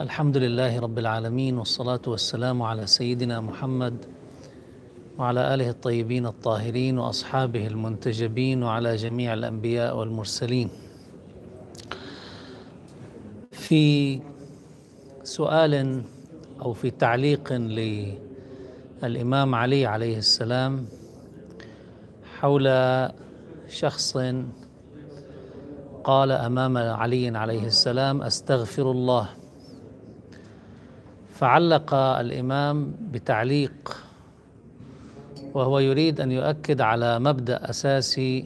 الحمد لله رب العالمين والصلاة والسلام على سيدنا محمد وعلى آله الطيبين الطاهرين وأصحابه المنتجبين وعلى جميع الأنبياء والمرسلين. في سؤال أو في تعليق للإمام علي عليه السلام حول شخص قال أمام علي عليه السلام أستغفر الله. فعلق الإمام بتعليق وهو يريد أن يؤكد على مبدأ أساسي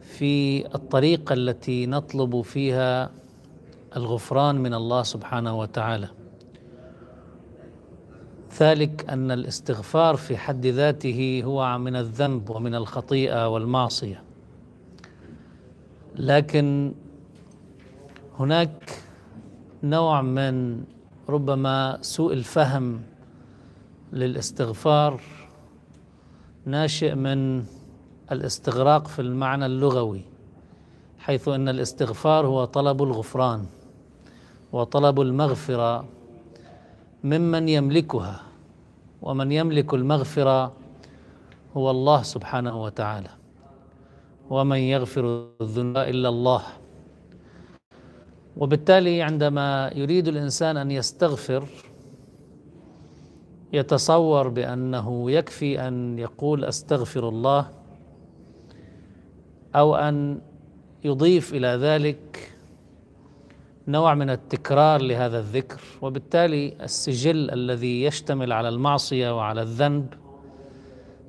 في الطريقة التي نطلب فيها الغفران من الله سبحانه وتعالى. ذلك أن الاستغفار في حد ذاته هو من الذنب ومن الخطيئة والمعصية. لكن هناك نوع من ربما سوء الفهم للاستغفار ناشئ من الاستغراق في المعنى اللغوي حيث إن الاستغفار هو طلب الغفران وطلب المغفرة ممن يملكها ومن يملك المغفرة هو الله سبحانه وتعالى. ومن يغفر الذنوب إلا الله وبالتالي عندما يريد الإنسان أن يستغفر يتصور بأنه يكفي أن يقول أستغفر الله أو أن يضيف إلى ذلك نوع من التكرار لهذا الذكر. وبالتالي السجل الذي يشتمل على المعصية وعلى الذنب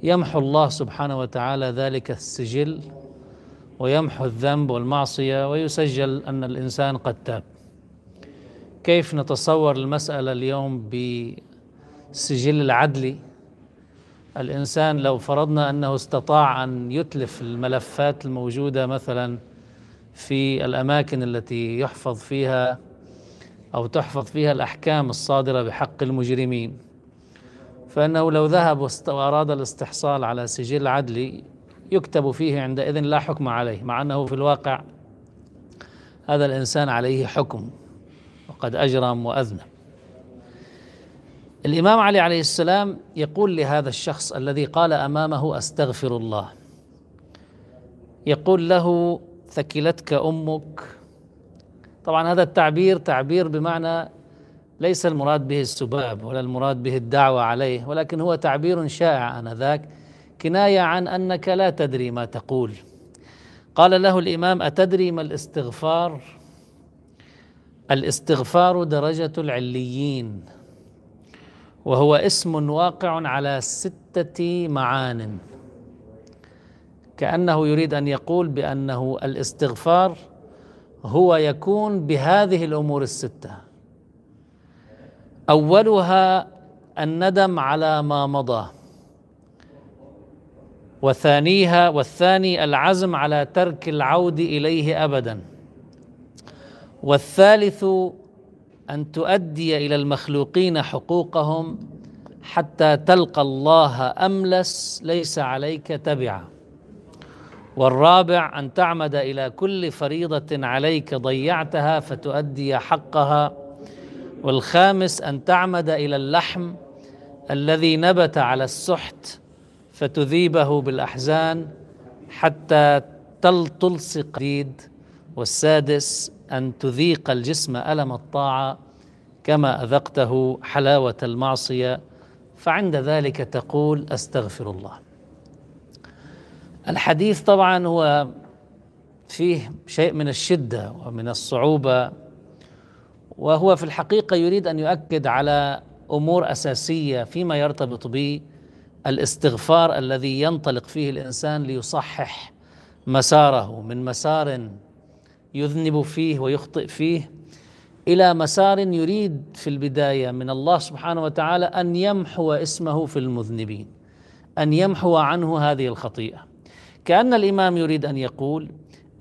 يمحو الله سبحانه وتعالى ذلك السجل. ويمحو الذنب والمعصية ويسجل أن الإنسان قد تاب. كيف نتصور المسألة اليوم بالسجل العدلي الإنسان لو فرضنا أنه استطاع أن يتلف الملفات الموجودة مثلا في الأماكن التي يحفظ فيها أو تحفظ فيها الأحكام الصادرة بحق المجرمين. فإنه لو ذهب وأراد الاستحصال على سجل عدلي يكتب فيه عندئذ لا حكم عليه مع أنه في الواقع هذا الإنسان عليه حكم وقد أجرم وأذنب. الإمام علي عليه السلام يقول لهذا الشخص الذي قال أمامه أستغفر الله. يقول له ثكلتك أمك. طبعا هذا التعبير تعبير بمعنى ليس المراد به السباب ولا المراد به الدعوة عليه ولكن هو تعبير شائع آنذاك. كنايه عن أنك لا تدري ما تقول. قال له الإمام أتدري ما الاستغفار؟ الاستغفار درجة العليين وهو اسم واقع على ستة معان. كأنه يريد أن يقول بأنه الاستغفار هو يكون بهذه الأمور الستة. أولها الندم على ما مضى. وثانيها والثاني العزم على ترك العود إليه ابدا. والثالث أن تؤدي إلى المخلوقين حقوقهم حتى تلقى الله أملس ليس عليك تبعا. والرابع أن تعمد إلى كل فريضة عليك ضيعتها فتؤدي حقها. والخامس أن تعمد إلى اللحم الذي نبت على السحت فتذيبه بالأحزان حتى تلصق الديد والسادس أن تذيق الجسم ألم الطاعة كما أذقته حلاوة المعصية. فعند ذلك تقول أستغفر الله. الحديث طبعا هو فيه شيء من الشدة ومن الصعوبة وهو في الحقيقة يريد أن يؤكد على أمور أساسية فيما يرتبط بالاستغفار الذي ينطلق فيه الإنسان ليصحح مساره من مسار يذنب فيه ويخطئ فيه إلى مسار يريد في البداية من الله سبحانه وتعالى أن يمحو اسمه في المذنبين أن يمحو عنه هذه الخطيئة. كأن الإمام يريد أن يقول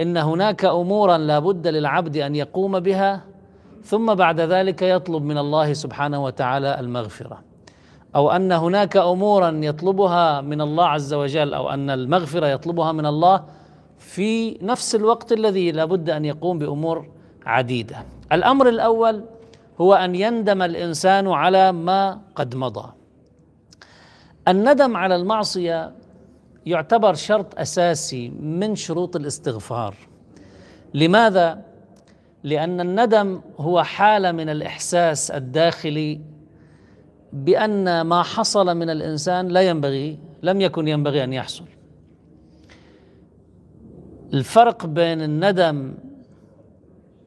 إن هناك أمورا لا بد للعبد أن يقوم بها ثم بعد ذلك يطلب من الله سبحانه وتعالى المغفرة. أو أن هناك أمورا يطلبها من الله عز وجل أو أن المغفرة يطلبها من الله في نفس الوقت الذي لابد أن يقوم بأمور عديدة. الأمر الأول هو أن يندم الإنسان على ما قد مضى. الندم على المعصية يعتبر شرط أساسي من شروط الاستغفار. لماذا؟ لأن الندم هو حالة من الإحساس الداخلي بأن ما حصل من الإنسان لا ينبغي لم يكن ينبغي أن يحصل. الفرق بين الندم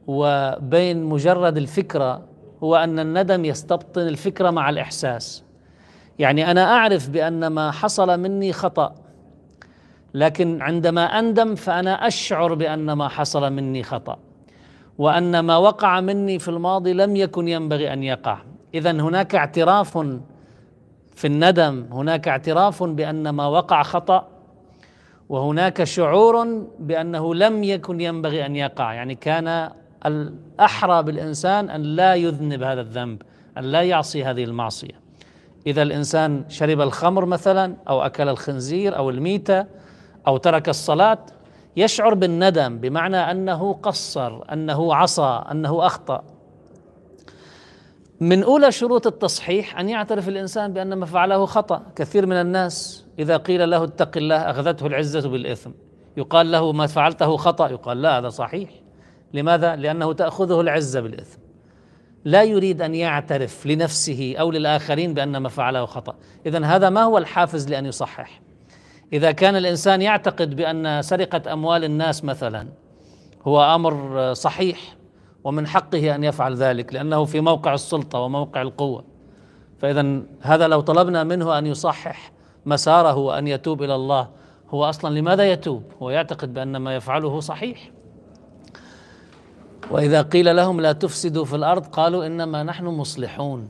وبين مجرد الفكرة هو أن الندم يستبطن الفكرة مع الإحساس. يعني أنا أعرف بأن ما حصل مني خطأ لكن عندما أندم فأنا أشعر بأن ما حصل مني خطأ وأن ما وقع مني في الماضي لم يكن ينبغي أن يقع. اذا هناك اعتراف في الندم هناك اعتراف بأن ما وقع خطأ وهناك شعور بأنه لم يكن ينبغي أن يقع. يعني كان الأحرى بالإنسان أن لا يذنب هذا الذنب أن لا يعصي هذه المعصية. إذا الإنسان شرب الخمر مثلا أو أكل الخنزير أو الميتة أو ترك الصلاة يشعر بالندم بمعنى أنه قصر أنه عصى أنه أخطأ. من أولى شروط التصحيح أن يعترف الإنسان بأن ما فعله خطأ. كثير من الناس إذا قيل له اتق الله أخذته العزة بالإثم. يقال له ما فعلته خطأ. يقال لا هذا صحيح. لماذا؟ لأنه تأخذه العزة بالإثم. لا يريد أن يعترف لنفسه أو للآخرين بأن ما فعله خطأ. اذا هذا ما هو الحافز لأن يصحح. إذا كان الإنسان يعتقد بأن سرقة أموال الناس مثلا هو أمر صحيح ومن حقه أن يفعل ذلك لأنه في موقع السلطة وموقع القوة. فاذا هذا لو طلبنا منه أن يصحح مساره وأن يتوب إلى الله هو أصلا لماذا يتوب؟ هو يعتقد بأن ما يفعله صحيح. وإذا قيل لهم لا تفسدوا في الأرض قالوا إنما نحن مصلحون.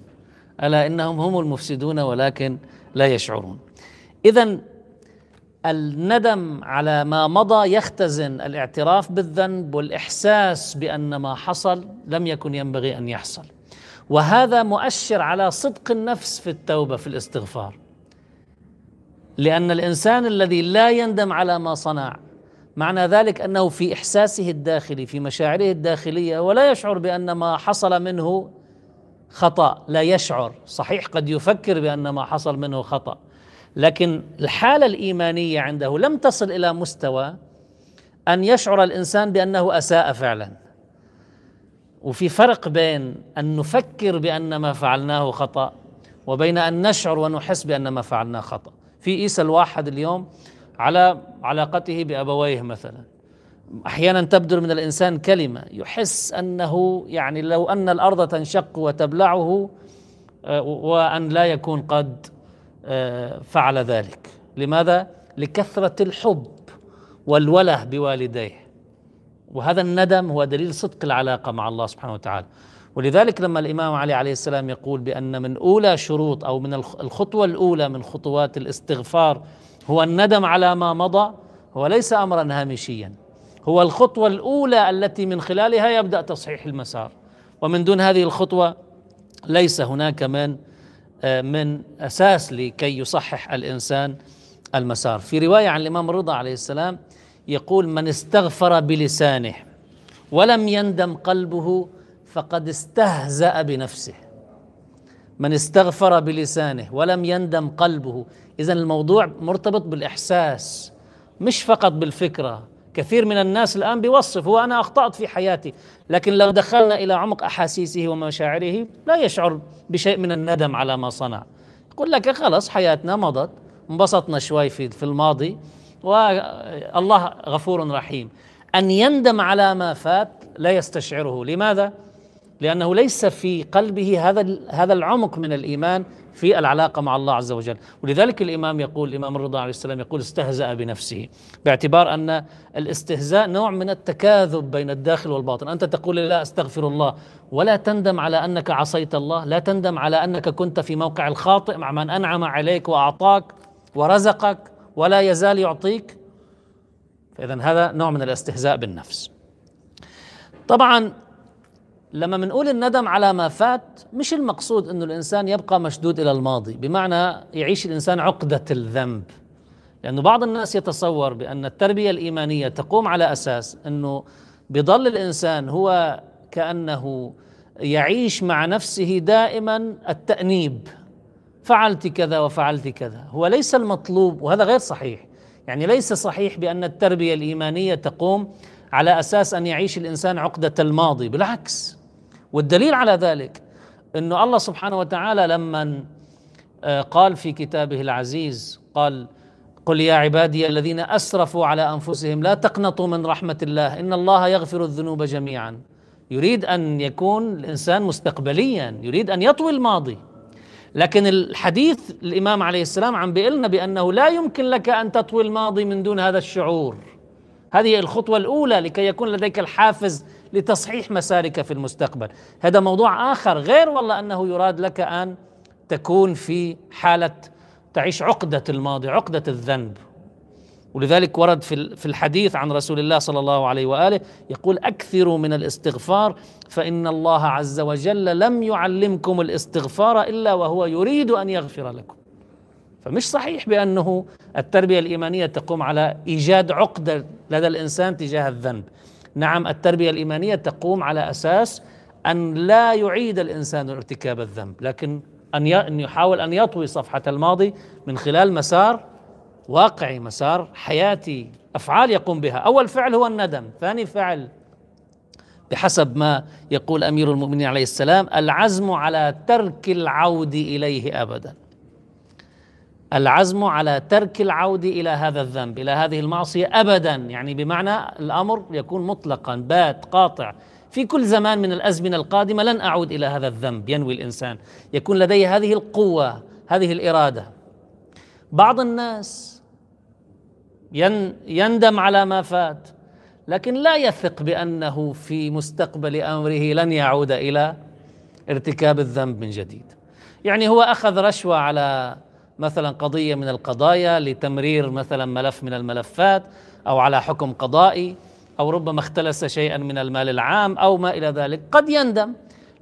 ألا إنهم هم المفسدون ولكن لا يشعرون. اذا الندم على ما مضى يختزن الاعتراف بالذنب والإحساس بأن ما حصل لم يكن ينبغي أن يحصل. وهذا مؤشر على صدق النفس في التوبة في الاستغفار. لأن الإنسان الذي لا يندم على ما صنع معنى ذلك أنه في إحساسه الداخلي في مشاعره الداخلية ولا يشعر بأن ما حصل منه خطأ لا يشعر. صحيح قد يفكر بأن ما حصل منه خطأ. لكن الحالة الإيمانية عنده لم تصل إلى مستوى أن يشعر الإنسان بأنه أساء فعلا. وفي فرق بين أن نفكر بأن ما فعلناه خطأ وبين أن نشعر ونحس بأن ما فعلناه خطأ. في قيس الواحد اليوم على علاقته بأبويه مثلا. أحيانا تبدر من الإنسان كلمة يحس أنه يعني لو أن الأرض تنشق وتبلعه آه، وأن لا يكون قد فعل ذلك. لماذا؟ لكثرة الحب والوله بوالديه. وهذا الندم هو دليل صدق العلاقة مع الله سبحانه وتعالى. ولذلك لما الإمام علي عليه السلام يقول بأن من أولى شروط أو من الخطوة الأولى من خطوات الاستغفار هو الندم على ما مضى هو ليس امرا هامشيا. هو الخطوة الأولى التي من خلالها يبدأ تصحيح المسار. ومن دون هذه الخطوة ليس هناك من من أساس لكي يصحح الإنسان المسار. في رواية عن الإمام الرضا عليه السلام يقول من استغفر بلسانه ولم يندم قلبه فقد استهزأ بنفسه. من استغفر بلسانه ولم يندم قلبه. اذا الموضوع مرتبط بالإحساس مش فقط بالفكرة كثير من الناس الآن بيوصف هو أنا أخطأت في حياتي لكن لو دخلنا إلى عمق أحاسيسه ومشاعره لا يشعر بشيء من الندم على ما صنع. يقول لك خلص حياتنا مضت انبسطنا شوي في في الماضي والله غفور رحيم. أن يندم على ما فات لا يستشعره. لماذا؟ لأنه ليس في قلبه هذا هذا العمق من الإيمان في العلاقة مع الله عز وجل. ولذلك الإمام يقول الإمام الرضا عليه السلام يقول استهزأ بنفسه باعتبار أن الاستهزاء نوع من التكاذب بين الداخل والباطن. أنت تقول لا أستغفر الله ولا تندم على أنك عصيت الله لا تندم على أنك كنت في موقع الخاطئ مع من أنعم عليك وأعطاك ورزقك ولا يزال يعطيك. فاذا هذا نوع من الاستهزاء بالنفس. طبعا لما بنقول الندم على ما فات مش المقصود إنه الإنسان يبقى مشدود إلى الماضي بمعنى يعيش الإنسان عقدة الذنب. لأنه بعض الناس يتصور بأن التربية الإيمانية تقوم على أساس إنه بضل الإنسان هو كأنه يعيش مع نفسه دائما التأنيب. فعلت كذا وفعلت كذا. هو ليس المطلوب وهذا غير صحيح. يعني ليس صحيح بأن التربية الإيمانية تقوم على أساس أن يعيش الإنسان عقدة الماضي. بالعكس والدليل على ذلك أنه الله سبحانه وتعالى لما آه، قال في كتابه العزيز قال قل يا عبادي الذين أسرفوا على أنفسهم لا تقنطوا من رحمة الله إن الله يغفر الذنوب جميعا. يريد أن يكون الإنسان مستقبليا يريد أن يطوي الماضي. لكن الحديث الإمام عليه السلام عم بيقلنا بأنه لا يمكن لك أن تطوي الماضي من دون هذا الشعور. هذه الخطوة الأولى لكي يكون لديك الحافز لتصحيح مسارك في المستقبل هذا موضوع آخر غير والله أنه يراد لك أن تكون في حالة تعيش عقدة الماضي عقدة الذنب ولذلك ورد في في الحديث عن رسول الله صلى الله عليه وآله يقول أكثروا من الاستغفار فإن الله عز وجل لم يعلمكم الاستغفار إلا وهو يريد أن يغفر لكم. فمش صحيح بأنه التربية الإيمانية تقوم على إيجاد عقدة لدى الإنسان تجاه الذنب. نعم التربية الإيمانية تقوم على أساس أن لا يعيد الإنسان ارتكاب الذنب، لكن أن يحاول أن يطوي صفحة الماضي من خلال مسار واقعي مسار حياتي أفعال يقوم بها. أول فعل هو الندم ثاني فعل بحسب ما يقول أمير المؤمنين عليه السلام العزم على ترك العود إليه ابدا. العزم على ترك العود إلى هذا الذنب إلى هذه المعصية ابدا. يعني بمعنى الأمر يكون مطلقا بات قاطع. في كل زمان من الأزمنة القادمة لن أعود إلى هذا الذنب ينوي الإنسان. يكون لديه هذه القوة هذه الإرادة. بعض الناس يندم على ما فات لكن لا يثق بأنه في مستقبل أمره لن يعود إلى ارتكاب الذنب من جديد. يعني هو أخذ رشوة على مثلا قضية من القضايا لتمرير مثلا ملف من الملفات أو على حكم قضائي أو ربما اختلس شيئا من المال العام أو ما إلى ذلك قد يندم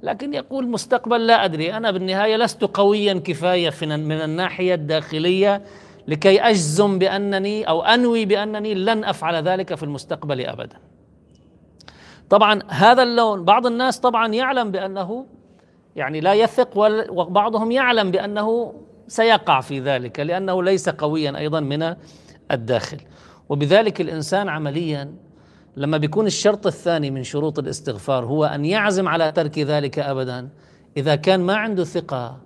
لكن يقول مستقبل لا أدري أنا بالنهاية لست قويا كفاية من الناحية الداخلية لكي أجزم بأنني أو أنوي بأنني لن أفعل ذلك في المستقبل ابدا. طبعا هذا اللون بعض الناس طبعا يعلم بأنه يعني لا يثق وبعضهم يعلم بأنه سيقع في ذلك لأنه ليس قويا أيضا من الداخل. وبذلك الإنسان عمليا لما بيكون الشرط الثاني من شروط الاستغفار هو أن يعزم على ترك ذلك ابدا إذا كان ما عنده ثقة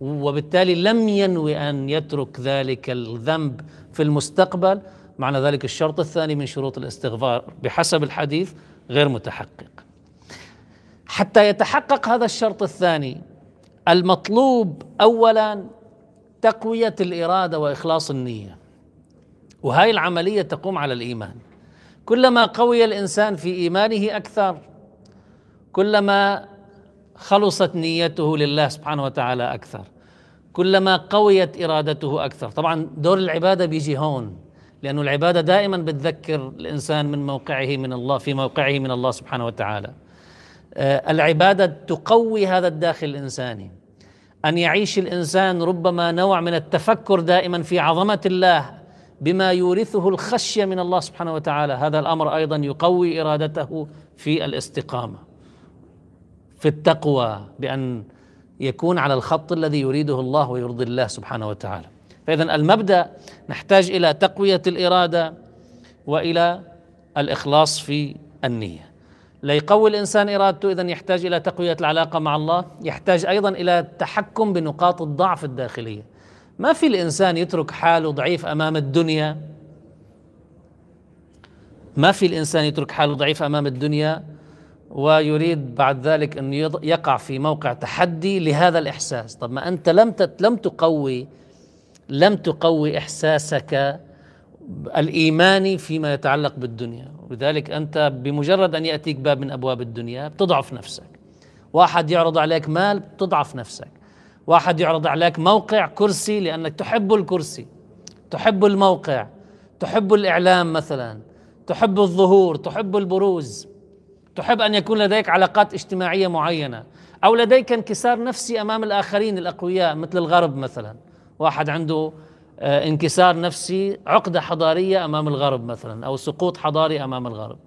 وبالتالي لم ينوي أن يترك ذلك الذنب في المستقبل معنى ذلك الشرط الثاني من شروط الاستغفار بحسب الحديث غير متحقق حتى يتحقق هذا الشرط الثاني المطلوب اولا تقوية الإرادة وإخلاص النية. وهذه العملية تقوم على الإيمان. كلما قوي الإنسان في إيمانه أكثر كلما خلصت نيته لله سبحانه وتعالى أكثر كلما قويت إرادته أكثر. طبعا دور العبادة بيجي هون لأن العبادة دائما بتذكر الإنسان من موقعه من الله في موقعه من الله سبحانه وتعالى. آه، العبادة تقوي هذا الداخل الإنساني. أن يعيش الإنسان ربما نوع من التفكر دائما في عظمة الله بما يورثه الخشية من الله سبحانه وتعالى. هذا الأمر أيضا يقوي إرادته في الاستقامة. في التقوى بأن يكون على الخط الذي يريده الله ويرضي الله سبحانه وتعالى. فإذا المبدأ نحتاج إلى تقوية الإرادة وإلى الإخلاص في النية. ليقوي الإنسان إرادته إذا يحتاج إلى تقوية العلاقة مع الله يحتاج أيضا إلى التحكم بنقاط الضعف الداخلية. ما في الإنسان يترك حاله ضعيف أمام الدنيا؟ ما في الإنسان يترك حاله ضعيف أمام الدنيا ويريد بعد ذلك أن يقع في موقع تحدي لهذا الإحساس؟ طب ما أنت لم لم تقوي لم تقوي إحساسك الإيماني فيما يتعلق بالدنيا. ولذلك أنت بمجرد أن يأتيك باب من أبواب الدنيا بتضعف نفسك. واحد يعرض عليك مال بتضعف نفسك. واحد يعرض عليك موقع كرسي لأنك تحب الكرسي. تحب الموقع. تحب الإعلام مثلا. تحب الظهور. تحب البروز. تحب أن يكون لديك علاقات اجتماعية معينة. أو لديك انكسار نفسي أمام الآخرين الأقوياء مثل الغرب مثلا. واحد عنده انكسار نفسي عقدة حضارية أمام الغرب مثلا أو سقوط حضاري أمام الغرب.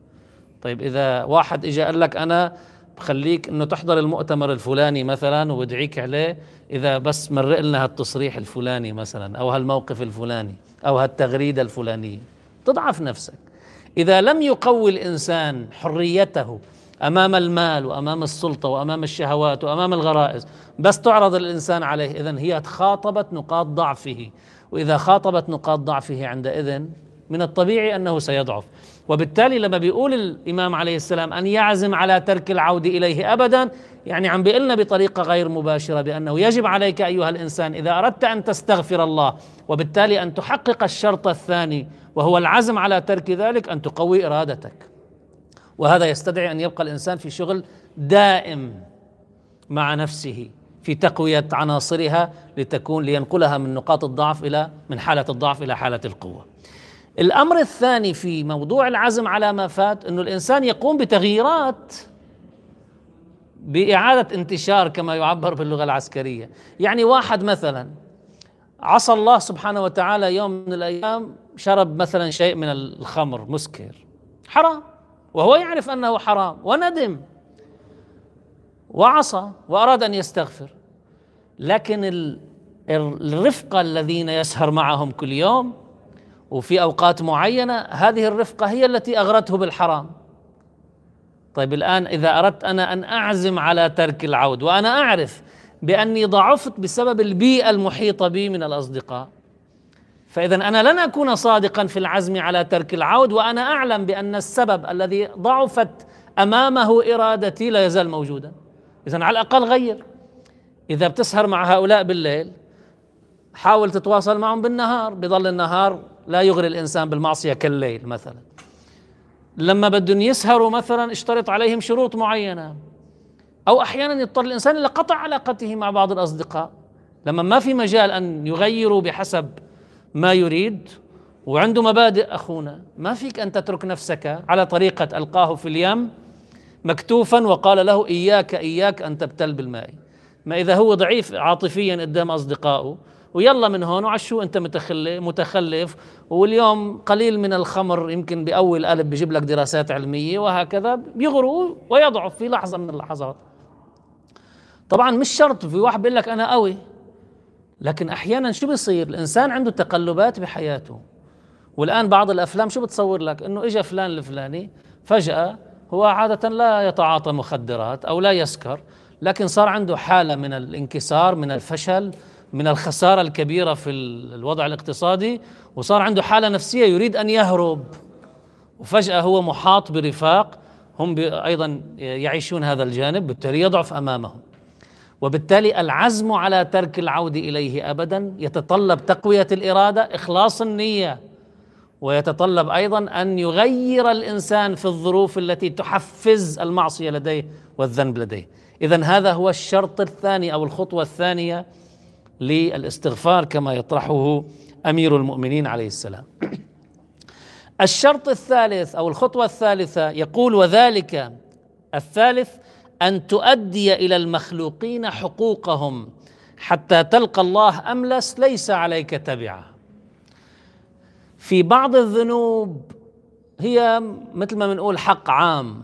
طيب إذا واحد اجى قال لك أنا بخليك إنه تحضر المؤتمر الفلاني مثلا وبدعيك عليه إذا بس مرق لنا هالتصريح الفلاني مثلا أو هالموقف الفلاني أو هالتغريدة الفلانية. تضعف نفسك. إذا لم يقوي الإنسان حريته أمام المال وأمام السلطة وأمام الشهوات وأمام الغرائز بس تعرض الإنسان عليه اذا هي خاطبت نقاط ضعفه. وإذا خاطبت نقاط ضعفه عندئذ من الطبيعي أنه سيضعف. وبالتالي لما بيقول الإمام عليه السلام أن يعزم على ترك العوده إليه ابدا يعني عم بيقلنا بطريقة غير مباشرة بأنه يجب عليك أيها الإنسان إذا أردت أن تستغفر الله وبالتالي أن تحقق الشرط الثاني وهو العزم على ترك ذلك أن تقوي إرادتك. وهذا يستدعي أن يبقى الإنسان في شغل دائم مع نفسه. في تقوية عناصرها لتكون لينقلها من نقاط الضعف إلى من حالة الضعف إلى حالة القوة. الأمر الثاني في موضوع العزم على ما فات إنه الإنسان يقوم بتغييرات بإعادة انتشار كما يعبر باللغة العسكرية، يعني واحد مثلا عصى الله سبحانه وتعالى يوم من الأيام شرب مثلا شيء من الخمر مسكر حرام. وهو يعرف أنه حرام وندم. وعصى وأراد أن يستغفر. لكن الرفقة الذين يسهر معهم كل يوم وفي أوقات معينة هذه الرفقة هي التي أغرته بالحرام. طيب الآن إذا أردت أنا أن أعزم على ترك العود وأنا أعرف بأني ضعفت بسبب البيئة المحيطة بي من الأصدقاء. فإذا أنا لن أكون صادقا في العزم على ترك العود وأنا أعلم بأن السبب الذي ضعفت أمامه إرادتي لا يزال موجودا. اذا على الأقل غير. إذا بتسهر مع هؤلاء بالليل حاول تتواصل معهم بالنهار. بضل النهار لا يغري الإنسان بالمعصية كالليل مثلا. لما بدهم يسهروا مثلا اشترط عليهم شروط معينة. أو أحيانا يضطر الإنسان إلى قطع علاقته مع بعض الأصدقاء. لما ما في مجال أن يغيروا بحسب ما يريد وعنده مبادئ أخونا ما فيك أن تترك نفسك على طريقة ألقاه في اليم مكتوفا وقال له إياك إياك أن تبتل بالماء. ما إذا هو ضعيف عاطفيا قدام أصدقائه ويلا من هون وعشو أنت متخلف متخلف واليوم قليل من الخمر يمكن بأول قلب بيجيب لك دراسات علمية وهكذا بيغروا ويضعف في لحظة من اللحظات. طبعا مش شرط في واحد بيقول لك أنا قوي لكن أحيانا شو بيصير؟ الإنسان عنده تقلبات بحياته. والآن بعض الأفلام شو بتصور لك؟ إنه اجى فلان الفلاني فجأة هو عادة لا يتعاطى مخدرات أو لا يسكر لكن صار عنده حالة من الانكسار من الفشل من الخسارة الكبيرة في الوضع الاقتصادي وصار عنده حالة نفسية يريد أن يهرب. وفجأة هو محاط برفاق هم أيضا يعيشون هذا الجانب بالتالي يضعف أمامهم. وبالتالي العزم على ترك العودة إليه ابدا يتطلب تقوية الإرادة إخلاص النية. ويتطلب أيضا أن يغير الإنسان في الظروف التي تحفز المعصية لديه والذنب لديه. اذا هذا هو الشرط الثاني أو الخطوة الثانية للاستغفار كما يطرحه أمير المؤمنين عليه السلام. الشرط الثالث أو الخطوة الثالثة يقول وذلك الثالث أن تؤدي إلى المخلوقين حقوقهم حتى تلقى الله أملس ليس عليك تبعه في بعض الذنوب هي مثل ما بنقول حق عام.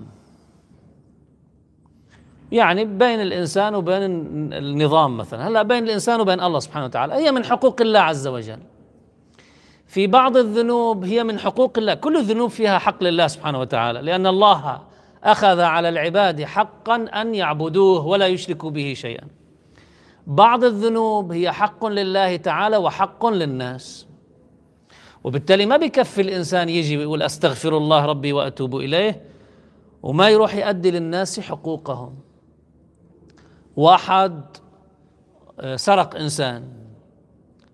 يعني بين الإنسان وبين النظام مثلا. هلأ بين الإنسان وبين الله سبحانه وتعالى. هي من حقوق الله عز وجل. في بعض الذنوب هي من حقوق الله. كل الذنوب فيها حق لله سبحانه وتعالى. لأن الله أخذ على العباد حقا أن يعبدوه ولا يشركوا به شيئا. بعض الذنوب هي حق لله تعالى وحق للناس. وبالتالي ما بكفي الإنسان يجي ويقول أستغفر الله ربي وأتوب إليه وما يروح يؤدي للناس حقوقهم. واحد آه، سرق إنسان.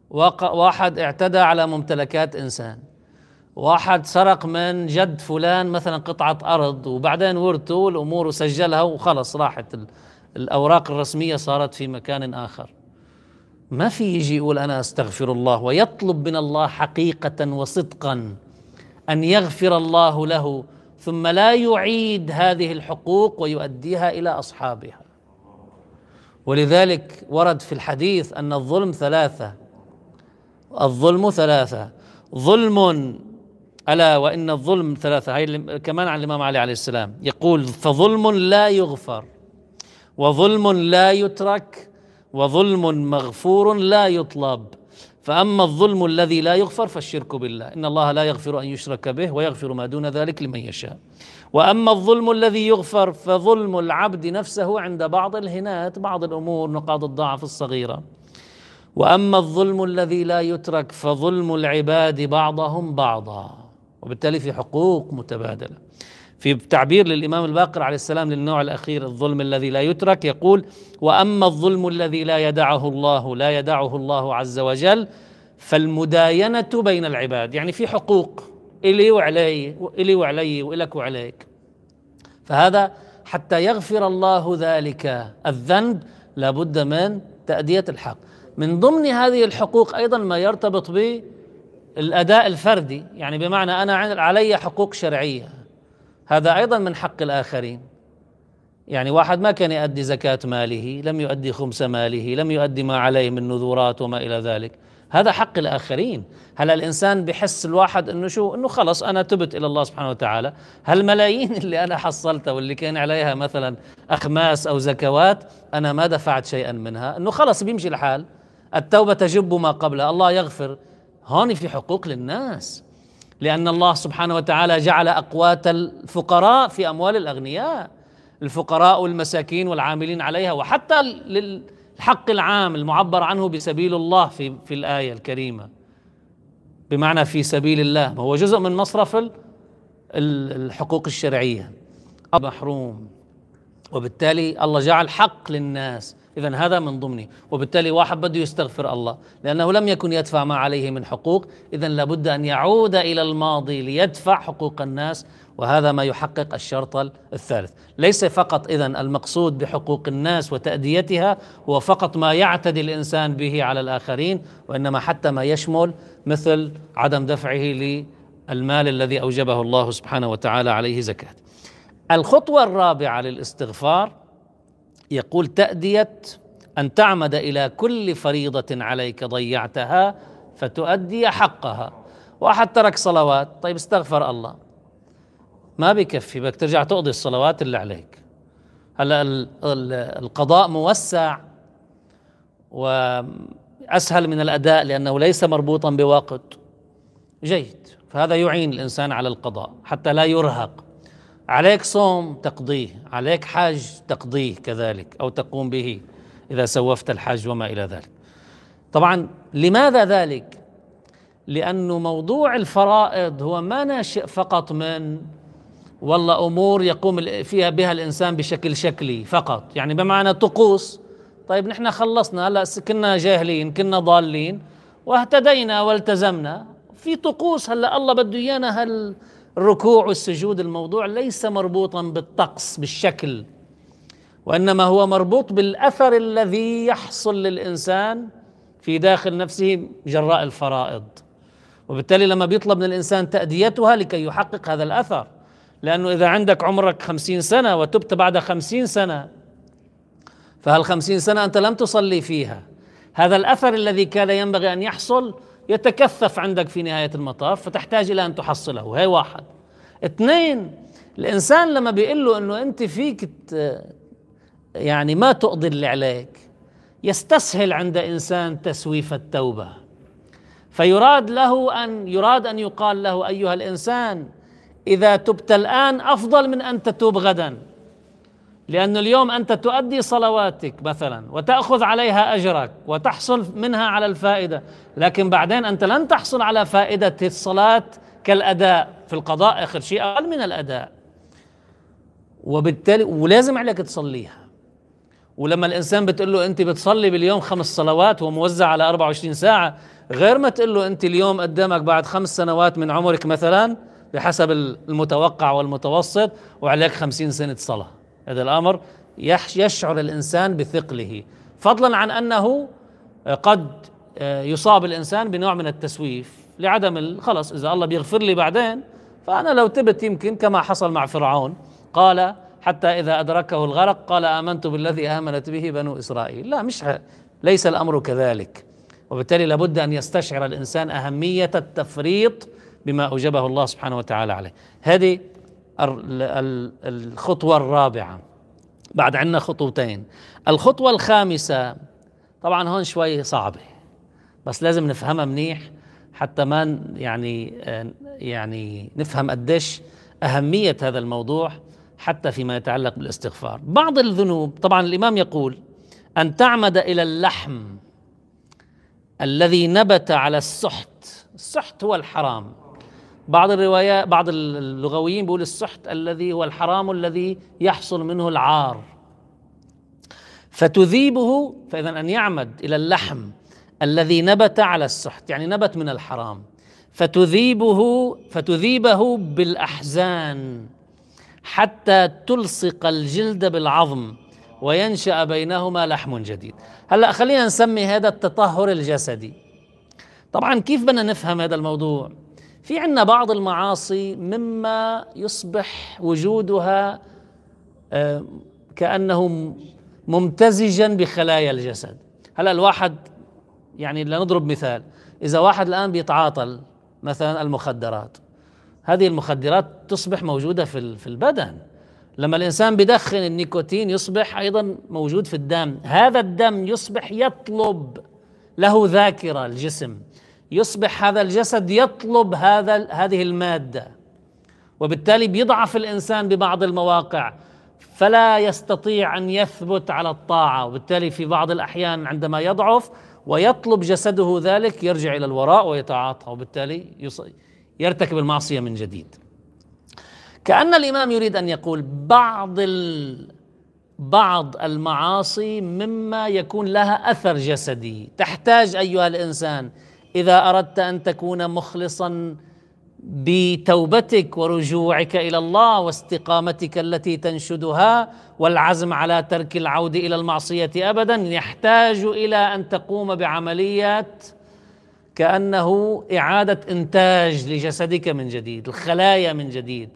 واحد اعتدى على ممتلكات إنسان. واحد سرق من جد فلان مثلا قطعة أرض وبعدين ورثه والأمور وسجلها وخلص راحت الأوراق الرسمية صارت في مكان آخر. ما في يجي يقول أنا أستغفر الله ويطلب من الله حقيقة وصدقا أن يغفر الله له ثم لا يعيد هذه الحقوق ويؤديها إلى أصحابها. ولذلك ورد في الحديث أن الظلم ثلاثة. الظلم ثلاثة. ظلم ألا وإن الظلم ثلاثة. هاي كمان عن الإمام علي عليه السلام. يقول فظلم لا يغفر وظلم لا يترك وظلم مغفور لا يطلب. فأما الظلم الذي لا يغفر فالشرك بالله. إن الله لا يغفر أن يشرك به ويغفر ما دون ذلك لمن يشاء. وأما الظلم الذي يغفر فظلم العبد نفسه عند بعض الهنات بعض الأمور نقاط الضعف الصغيرة. وأما الظلم الذي لا يترك فظلم العباد بعضهم بعضا. وبالتالي في حقوق متبادلة. في تعبير للإمام الباقر عليه السلام للنوع الأخير الظلم الذي لا يترك يقول وأما الظلم الذي لا يدعه الله لا يدعه الله عز وجل فالمداينة بين العباد. يعني في حقوق إلي وعلي الي وعلي وإلك وعليك. فهذا حتى يغفر الله ذلك الذنب لابد من تأدية الحق. من ضمن هذه الحقوق أيضا ما يرتبط به الاداء الفردي. يعني بمعنى أنا علي حقوق شرعية. هذا أيضا من حق الآخرين. يعني واحد ما كان يؤدي زكاة ماله لم يؤدي خمس ماله لم يؤدي ما عليه من نذورات وما إلى ذلك. هذا حق الآخرين. هل الإنسان بحس الواحد إنه شو؟ إنه خلص أنا تبت إلى الله سبحانه وتعالى. هالملايين اللي أنا حصلتها واللي كان عليها مثلا أخماس أو زكوات أنا ما دفعت شيئا منها؟ إنه خلص بيمشي الحال. التوبة تجب ما قبلها الله يغفر. هون في حقوق للناس. لأن الله سبحانه وتعالى جعل أقوات الفقراء في أموال الأغنياء الفقراء والمساكين والعاملين عليها وحتى للحق العام المعبر عنه بسبيل الله في في الآية الكريمة. بمعنى في سبيل الله هو جزء من مصرف الحقوق الشرعية. محروم. وبالتالي الله جعل حق للناس. إذا هذا من ضمنه وبالتالي واحد بده يستغفر الله لأنه لم يكن يدفع ما عليه من حقوق إذا لابد أن يعود إلى الماضي ليدفع حقوق الناس وهذا ما يحقق الشرط الثالث. ليس فقط إذا المقصود بحقوق الناس وتأديتها هو فقط ما يعتدي الإنسان به على الآخرين وإنما حتى ما يشمل مثل عدم دفعه للمال الذي أوجبه الله سبحانه وتعالى عليه زكاة. الخطوة الرابعة للاستغفار يقول تأدية أن تعمد إلى كل فريضة عليك ضيعتها فتؤدي حقها. واحد ترك صلوات طيب استغفر الله. ما بكفي بدك ترجع تقضي الصلوات اللي عليك. هلا القضاء موسع وأسهل من الأداء لأنه ليس مربوطا بوقت جيد. فهذا يعين الإنسان على القضاء حتى لا يرهق. عليك صوم تقضيه عليك حج تقضيه كذلك أو تقوم به إذا سوفت الحج وما إلى ذلك. طبعا لماذا ذلك؟ لأنه موضوع الفرائض هو ما ناشئ فقط من والله أمور يقوم فيها بها الإنسان بشكل شكلي فقط. يعني بمعنى طقوس طيب نحن خلصنا هلأ كنا جاهلين كنا ضالين واهتدينا والتزمنا. في طقوس هلأ الله بده إيانا هال الركوع والسجود الموضوع ليس مربوطا بالطقس بالشكل وإنما هو مربوط بالأثر الذي يحصل للإنسان في داخل نفسه جراء الفرائض. وبالتالي لما بيطلب من الإنسان تأديتها لكي يحقق هذا الأثر لأنه إذا عندك عمرك خمسين سنة وتبت بعد خمسين سنة فهالخمسين سنة أنت لم تصلي فيها؟ هذا الأثر الذي كان ينبغي أن يحصل يتكثف عندك في نهاية المطاف فتحتاج إلى أن تحصله. هي واحد. اثنين الإنسان لما بيقول له أنه أنت فيك يعني ما تقضي اللي عليك يستسهل عند إنسان تسويف التوبة. فيراد له أن يراد أن يقال له أيها الإنسان إذا تبت الآن أفضل من أن تتوب غدا. لأن اليوم أنت تؤدي صلواتك مثلا وتأخذ عليها أجرك وتحصل منها على الفائدة لكن بعدين أنت لن تحصل على فائدة الصلاة كالأداء في القضاء آخر شيء أقل من الأداء. وبالتالي ولازم عليك تصليها. ولما الإنسان بتقول له أنت بتصلي باليوم خمس صلوات وموزع على 24 ساعة غير ما تقول له أنت اليوم قدامك بعد خمس سنوات من عمرك مثلا بحسب المتوقع والمتوسط وعليك خمسين سنة صلاة. هذا الأمر يشعر الإنسان بثقله. فضلا عن أنه قد يصاب الإنسان بنوع من التسويف لعدم خلص إذا الله بيغفر لي بعدين فأنا لو تبت يمكن كما حصل مع فرعون قال حتى إذا أدركه الغرق قال آمنت بالذي آمنت به بنو إسرائيل. لا مش ليس الأمر كذلك. وبالتالي لابد أن يستشعر الإنسان أهمية التفريط بما أوجبه الله سبحانه وتعالى عليه. هذه الخطوة الرابعة. بعد عندنا خطوتين. الخطوة الخامسة طبعا هون شوي صعبة بس لازم نفهمها منيح حتى ما يعني يعني نفهم قديش أهمية هذا الموضوع حتى فيما يتعلق بالاستغفار. بعض الذنوب طبعا الإمام يقول أن تعمد إلى اللحم الذي نبت على السحت. السحت هو الحرام. بعض الروايات بعض اللغويين بيقول السحت الذي هو الحرام الذي يحصل منه العار. فتذيبه فإذا أن يعمد إلى اللحم الذي نبت على السحت يعني نبت من الحرام. فتذيبه فتذيبه بالأحزان حتى تلصق الجلد بالعظم وينشأ بينهما لحم جديد. هلأ خلينا نسمي هذا التطهر الجسدي. طبعا كيف بدنا نفهم هذا الموضوع؟ في عندنا بعض المعاصي مما يصبح وجودها آه، كأنه ممتزجا بخلايا الجسد. هلا الواحد يعني لنضرب مثال إذا واحد الآن بيتعاطل مثلا المخدرات هذه المخدرات تصبح موجودة في في البدن. لما الإنسان بدخن النيكوتين يصبح أيضا موجود في الدم. هذا الدم يصبح يطلب له ذاكرة الجسم. يصبح هذا الجسد يطلب هذا هذه المادة. وبالتالي بيضعف الإنسان ببعض المواقع. فلا يستطيع أن يثبت على الطاعة. وبالتالي في بعض الأحيان عندما يضعف ويطلب جسده ذلك يرجع إلى الوراء ويتعاطى. وبالتالي يرتكب المعصية من جديد. كأن الإمام يريد أن يقول بعض بعض المعاصي مما يكون لها أثر جسدي. تحتاج أيها الإنسان إذا أردت أن تكون مخلصا بتوبتك ورجوعك إلى الله واستقامتك التي تنشدها والعزم على ترك العود إلى المعصية ابدا يحتاج إلى أن تقوم بعمليات كأنه إعادة إنتاج لجسدك من جديد الخلايا من جديد.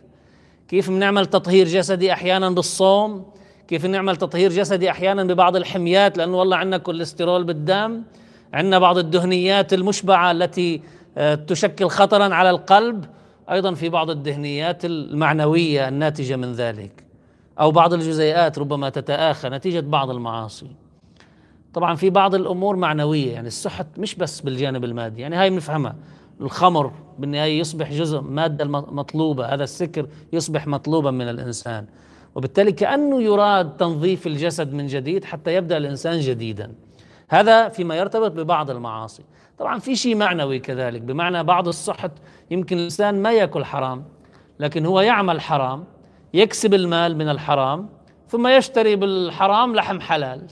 كيف بنعمل تطهير جسدي أحيانا بالصوم؟ كيف نعمل تطهير جسدي أحيانا ببعض الحميات؟ لأنه والله عندنا كوليسترول بالدم. عندنا بعض الدهنيات المشبعة التي آه، تشكل خطرا على القلب أيضا في بعض الدهنيات المعنوية الناتجة من ذلك. أو بعض الجزيئات ربما تتآخى نتيجة بعض المعاصي. طبعا في بعض الأمور معنوية يعني السحت مش بس بالجانب المادي. يعني هاي بنفهمها. الخمر بالنهاية يصبح جزء مادة مطلوبة. هذا السكر يصبح مطلوبا من الإنسان. وبالتالي كأنه يراد تنظيف الجسد من جديد حتى يبدأ الإنسان جديدا. هذا فيما يرتبط ببعض المعاصي. طبعا في شيء معنوي كذلك بمعنى بعض الصحة يمكن الإنسان ما يأكل حرام لكن هو يعمل حرام يكسب المال من الحرام ثم يشتري بالحرام لحم حلال.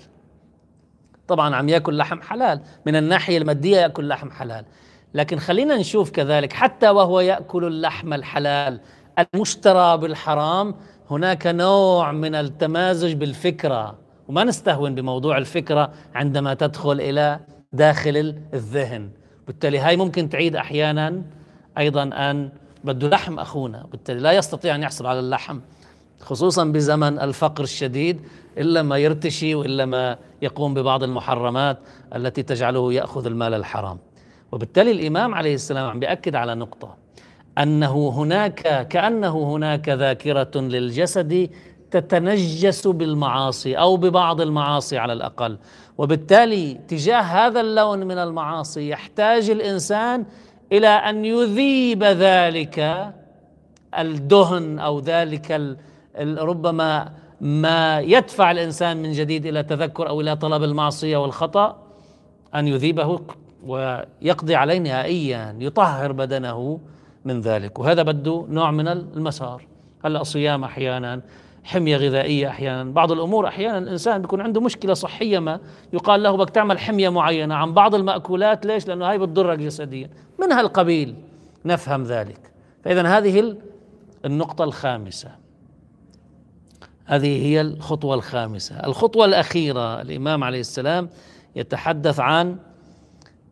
طبعا عم يأكل لحم حلال من الناحية المادية يأكل لحم حلال. لكن خلينا نشوف كذلك حتى وهو يأكل اللحم الحلال المشترى بالحرام هناك نوع من التمازج بالفكرة. وما نستهون بموضوع الفكرة عندما تدخل إلى داخل الذهن. بالتالي هاي ممكن تعيد أحيانا أيضا أن بده لحم أخونا. بالتالي لا يستطيع أن يحصل على اللحم خصوصا بزمن الفقر الشديد إلا ما يرتشي وإلا ما يقوم ببعض المحرمات التي تجعله يأخذ المال الحرام. وبالتالي الإمام عليه السلام عم بيأكد على نقطة أنه هناك كأنه هناك ذاكرة للجسد تتنجس بالمعاصي أو ببعض المعاصي على الأقل. وبالتالي تجاه هذا اللون من المعاصي يحتاج الإنسان إلى أن يذيب ذلك الدهن أو ذلك ربما ما يدفع الإنسان من جديد إلى تذكر أو إلى طلب المعصية والخطأ أن يذيبه ويقضي عليه نهائيا يطهر بدنه من ذلك. وهذا بده نوع من المسار. هلأ صيام أحيانا حمية غذائية أحيانا. بعض الأمور أحيانا الإنسان بيكون عنده مشكلة صحية ما يقال له بدك تعمل حمية معينة. عن بعض المأكولات ليش؟ لأنه هاي بتضرك جسديا. من هالقبيل نفهم ذلك. فإذا هذه النقطة الخامسة. هذه هي الخطوة الخامسة. الخطوة الأخيرة الإمام عليه السلام يتحدث عن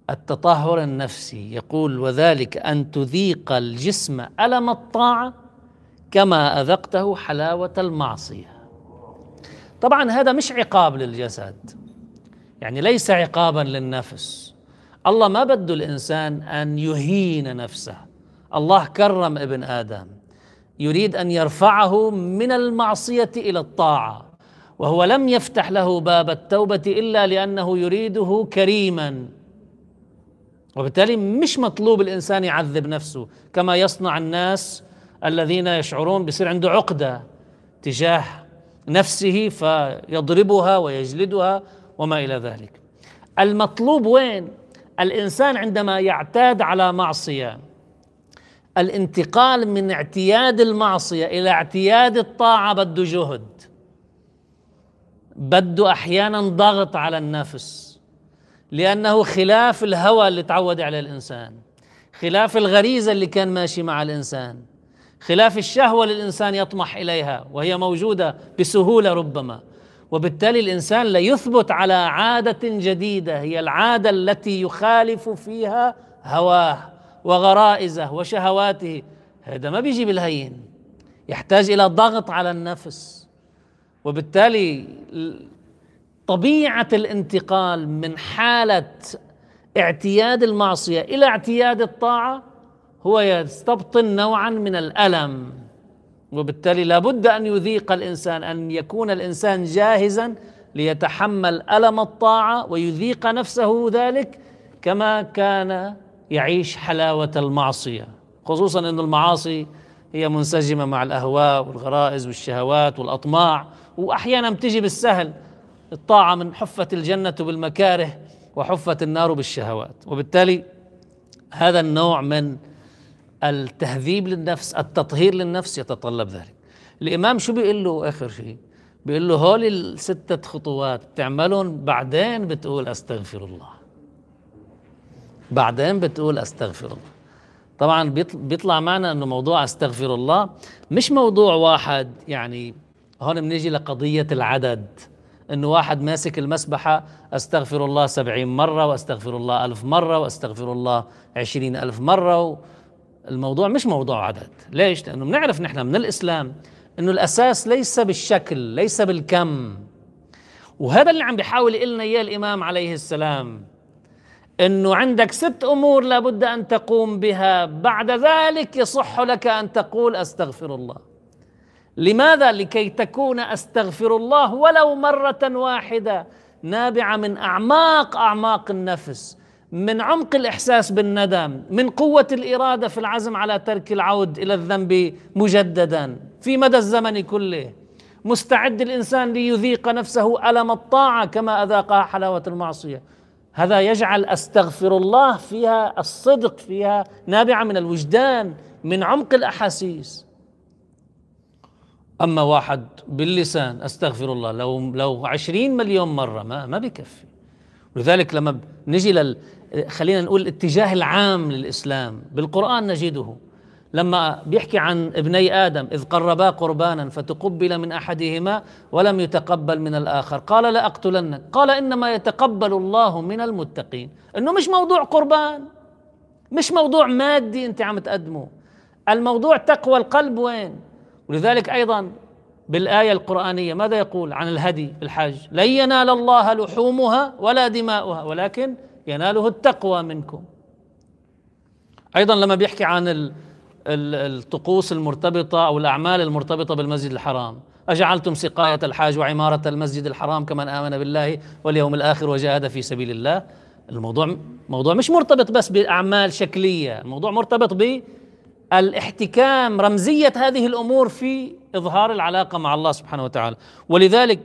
التطهر النفسي. يقول وذلك أن تذيق الجسم ألم الطاعة كما أذقته حلاوة المعصية. طبعا هذا مش عقاب للجسد. يعني ليس عقابا للنفس. الله ما بده الإنسان أن يهين نفسه. الله كرم ابن آدم. يريد أن يرفعه من المعصية إلى الطاعة. وهو لم يفتح له باب التوبة إلا لأنه يريده كريما. وبالتالي مش مطلوب الإنسان يعذب نفسه كما يصنع الناس الذين يشعرون بصير عنده عقدة تجاه نفسه فيضربها ويجلدها وما إلى ذلك. المطلوب وين؟ الإنسان عندما يعتاد على معصية الانتقال من اعتياد المعصية إلى اعتياد الطاعة بده جهد بده أحيانا ضغط على النفس لأنه خلاف الهوى اللي تعود عليه الإنسان خلاف الغريزة اللي كان ماشي مع الإنسان. خلاف الشهوة اللي الانسان يطمح إليها وهي موجودة بسهولة ربما. وبالتالي الإنسان لا يثبت على عادة جديدة هي العادة التي يخالف فيها هواه وغرائزه وشهواته. هذا ما بيجي بالهين يحتاج إلى ضغط على النفس. وبالتالي طبيعة الانتقال من حالة اعتياد المعصية إلى اعتياد الطاعة هو يستبطن نوعا من الألم وبالتالي لابد أن يذيق الإنسان أن يكون الإنسان جاهزا ليتحمل ألم الطاعة ويذيق نفسه ذلك كما كان يعيش حلاوة المعصية. خصوصا إن المعاصي هي منسجمة مع الأهواء والغرائز والشهوات والأطماع واحيانا بتجي بالسهل الطاعة من حفت الجنة بالمكاره وحفت النار بالشهوات. وبالتالي هذا النوع من التهذيب للنفس التطهير للنفس يتطلب ذلك. الإمام شو بيقول له آخر شيء؟ بيقول له هول الستة خطوات بتعملهم بعدين بتقول أستغفر الله. بعدين بتقول أستغفر الله. طبعا بيطلع معنا أنه موضوع أستغفر الله مش موضوع واحد يعني هون بنيجي لقضية العدد. إنه واحد ماسك المسبحة أستغفر الله سبعين مرة وأستغفر الله ألف مرة وأستغفر الله عشرين ألف مرة الموضوع مش موضوع عدد. ليش؟ لأنه بنعرف نحن من الإسلام إنه الأساس ليس بالشكل ليس بالكم. وهذا اللي عم بيحاول لنا إياه الإمام عليه السلام إنه عندك ست أمور لابد أن تقوم بها بعد ذلك يصح لك أن تقول أستغفر الله. لماذا؟ لكي تكون أستغفر الله ولو مرة واحدة نابعة من أعماق أعماق النفس. من عمق الإحساس بالندم من قوة الإرادة في العزم على ترك العود إلى الذنب مجددا. في مدى الزمن كله مستعد الإنسان ليذيق نفسه ألم الطاعة كما أذاقها حلاوة المعصية. هذا يجعل أستغفر الله فيها الصدق فيها نابعة من الوجدان من عمق الأحاسيس. أما واحد باللسان أستغفر الله لو لو عشرين مليون مرة ما ما بكفي. ولذلك لما نجي لل خلينا نقول الاتجاه العام للإسلام بالقرآن نجده. لما بيحكي عن ابني آدم إذ قربا قربانا فتقبل من أحدهما ولم يتقبل من الآخر. قال لا أقتلنك. قال إنما يتقبل الله من المتقين. إنه مش موضوع قربان. مش موضوع مادي أنت عم تقدمه. الموضوع تقوى القلب وين؟ ولذلك أيضا بالآية القرآنية ماذا يقول عن الهدي الحج؟ لن ينال الله لحومها ولا دماؤها. ولكن يناله التقوى منكم. أيضا لما بيحكي عن الطقوس المرتبطة أو الأعمال المرتبطة بالمسجد الحرام. أجعلتم سقاية الحاج وعمارة المسجد الحرام كمن آمن بالله واليوم الآخر وجاهد في سبيل الله. الموضوع موضوع مش مرتبط بس بأعمال شكلية الموضوع مرتبط بالاحتكام رمزية هذه الأمور في إظهار العلاقة مع الله سبحانه وتعالى. ولذلك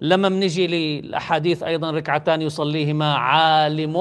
لما بنجي للأحاديث أيضا ركعتان يصليهما عالم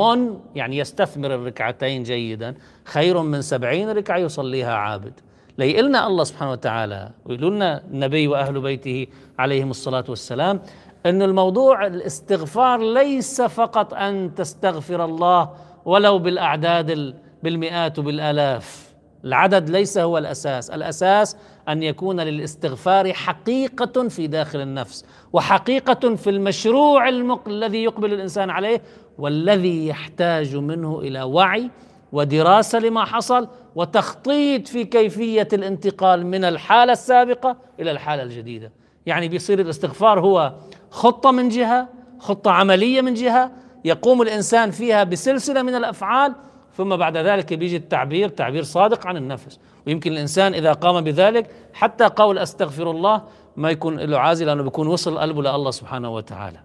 يعني يستثمر الركعتين جيدا خير من سبعين ركعة يصليها عابد. ليقلنا الله سبحانه وتعالى ويقول لنا النبي وأهل بيته عليهم الصلاة والسلام ان الموضوع الاستغفار ليس فقط أن تستغفر الله ولو بالأعداد بالمئات وبالآلاف. العدد ليس هو الأساس. الأساس أن يكون للاستغفار حقيقة في داخل النفس وحقيقة في المشروع المق... الذي يقبل الإنسان عليه والذي يحتاج منه إلى وعي ودراسة لما حصل وتخطيط في كيفية الانتقال من الحالة السابقة إلى الحالة الجديدة. يعني بيصير الاستغفار هو خطة من جهة خطة عملية من جهة يقوم الإنسان فيها بسلسلة من الأفعال ثم بعد ذلك بيجي التعبير تعبير صادق عن النفس. ويمكن الإنسان إذا قام بذلك حتى قول أستغفر الله ما يكون له عازل لأنه بيكون وصل قلبه لله سبحانه وتعالى.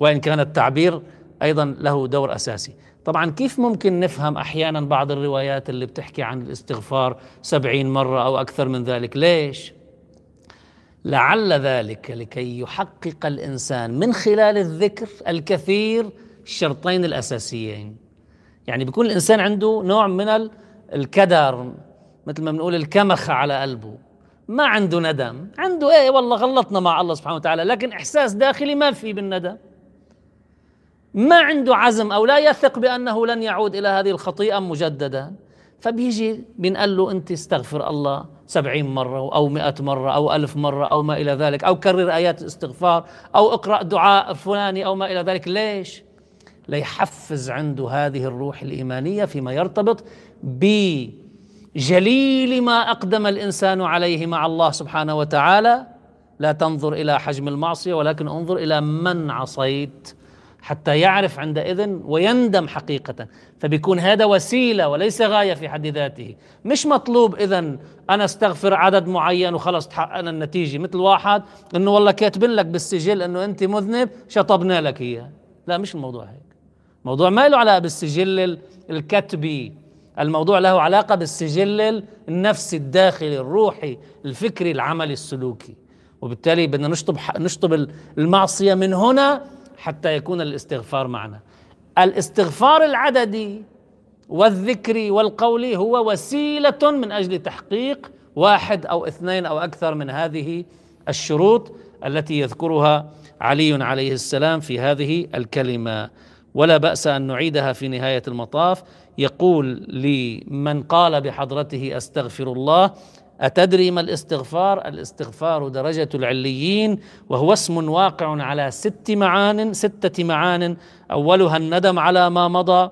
وإن كان التعبير أيضا له دور أساسي. طبعا كيف ممكن نفهم أحيانا بعض الروايات اللي بتحكي عن الاستغفار سبعين مرة أو أكثر من ذلك؟ ليش؟ لعل ذلك لكي يحقق الإنسان من خلال الذكر الكثير الشرطين الأساسيين. يعني بيكون الإنسان عنده نوع من الكدر مثل ما بنقول الكمخة على قلبه. ما عنده ندم. عنده إيه؟ والله غلطنا مع الله سبحانه وتعالى لكن إحساس داخلي ما في بالندم. ما عنده عزم أو لا يثق بأنه لن يعود إلى هذه الخطيئة مجددا. فبيجي بنقول له أنت استغفر الله سبعين مرة أو مئة مرة أو ألف مرة أو ما إلى ذلك أو كرر آيات الاستغفار أو اقرأ دعاء فلاني أو ما إلى ذلك. ليش؟ ليحفز عنده هذه الروح الإيمانية فيما يرتبط بجليل ما أقدم الإنسان عليه مع الله سبحانه وتعالى. لا تنظر إلى حجم المعصية ولكن انظر إلى من عصيت حتى يعرف عندئذ ويندم حقيقة. فبيكون هذا وسيلة وليس غاية في حد ذاته. مش مطلوب إذا أنا أستغفر عدد معين وخلص تحققنا النتيجة. مثل واحد إنه والله كاتبين لك بالسجل إنه أنت مذنب شطبنا لك إياه. لا مش الموضوع هيك. موضوع ما له علاقة بالسجل الكتبي. الموضوع له علاقة بالسجل النفسي الداخلي الروحي الفكري العملي السلوكي. وبالتالي بدنا نشطب نشطب المعصية من هنا حتى يكون الاستغفار معنا. الاستغفار العددي والذكري والقولي هو وسيلة من أجل تحقيق واحد أو اثنين أو أكثر من هذه الشروط التي يذكرها علي عليه السلام في هذه الكلمة. ولا بأس أن نعيدها في نهاية المطاف. يقول لمن قال بحضرته أستغفر الله أتدري ما الاستغفار؟ الاستغفار درجة العليين وهو اسم واقع على ست معان ستة معان. أولها الندم على ما مضى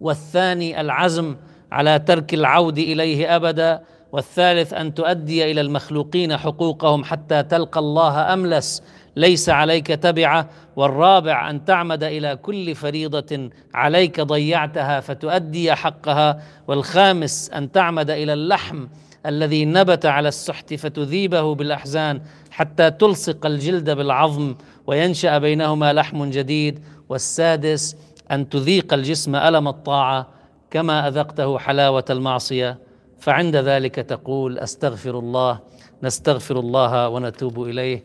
والثاني العزم على ترك العود إليه أبدا والثالث أن تؤدي إلى المخلوقين حقوقهم حتى تلقى الله أملس. ليس عليك تبعة والرابع أن تعمد إلى كل فريضة عليك ضيعتها فتؤدي حقها والخامس أن تعمد إلى اللحم الذي نبت على السحت فتذيبه بالأحزان حتى تلصق الجلد بالعظم وينشأ بينهما لحم جديد والسادس أن تذيق الجسم ألم الطاعة كما أذقته حلاوة المعصية. فعند ذلك تقول أستغفر الله نستغفر الله ونتوب إليه.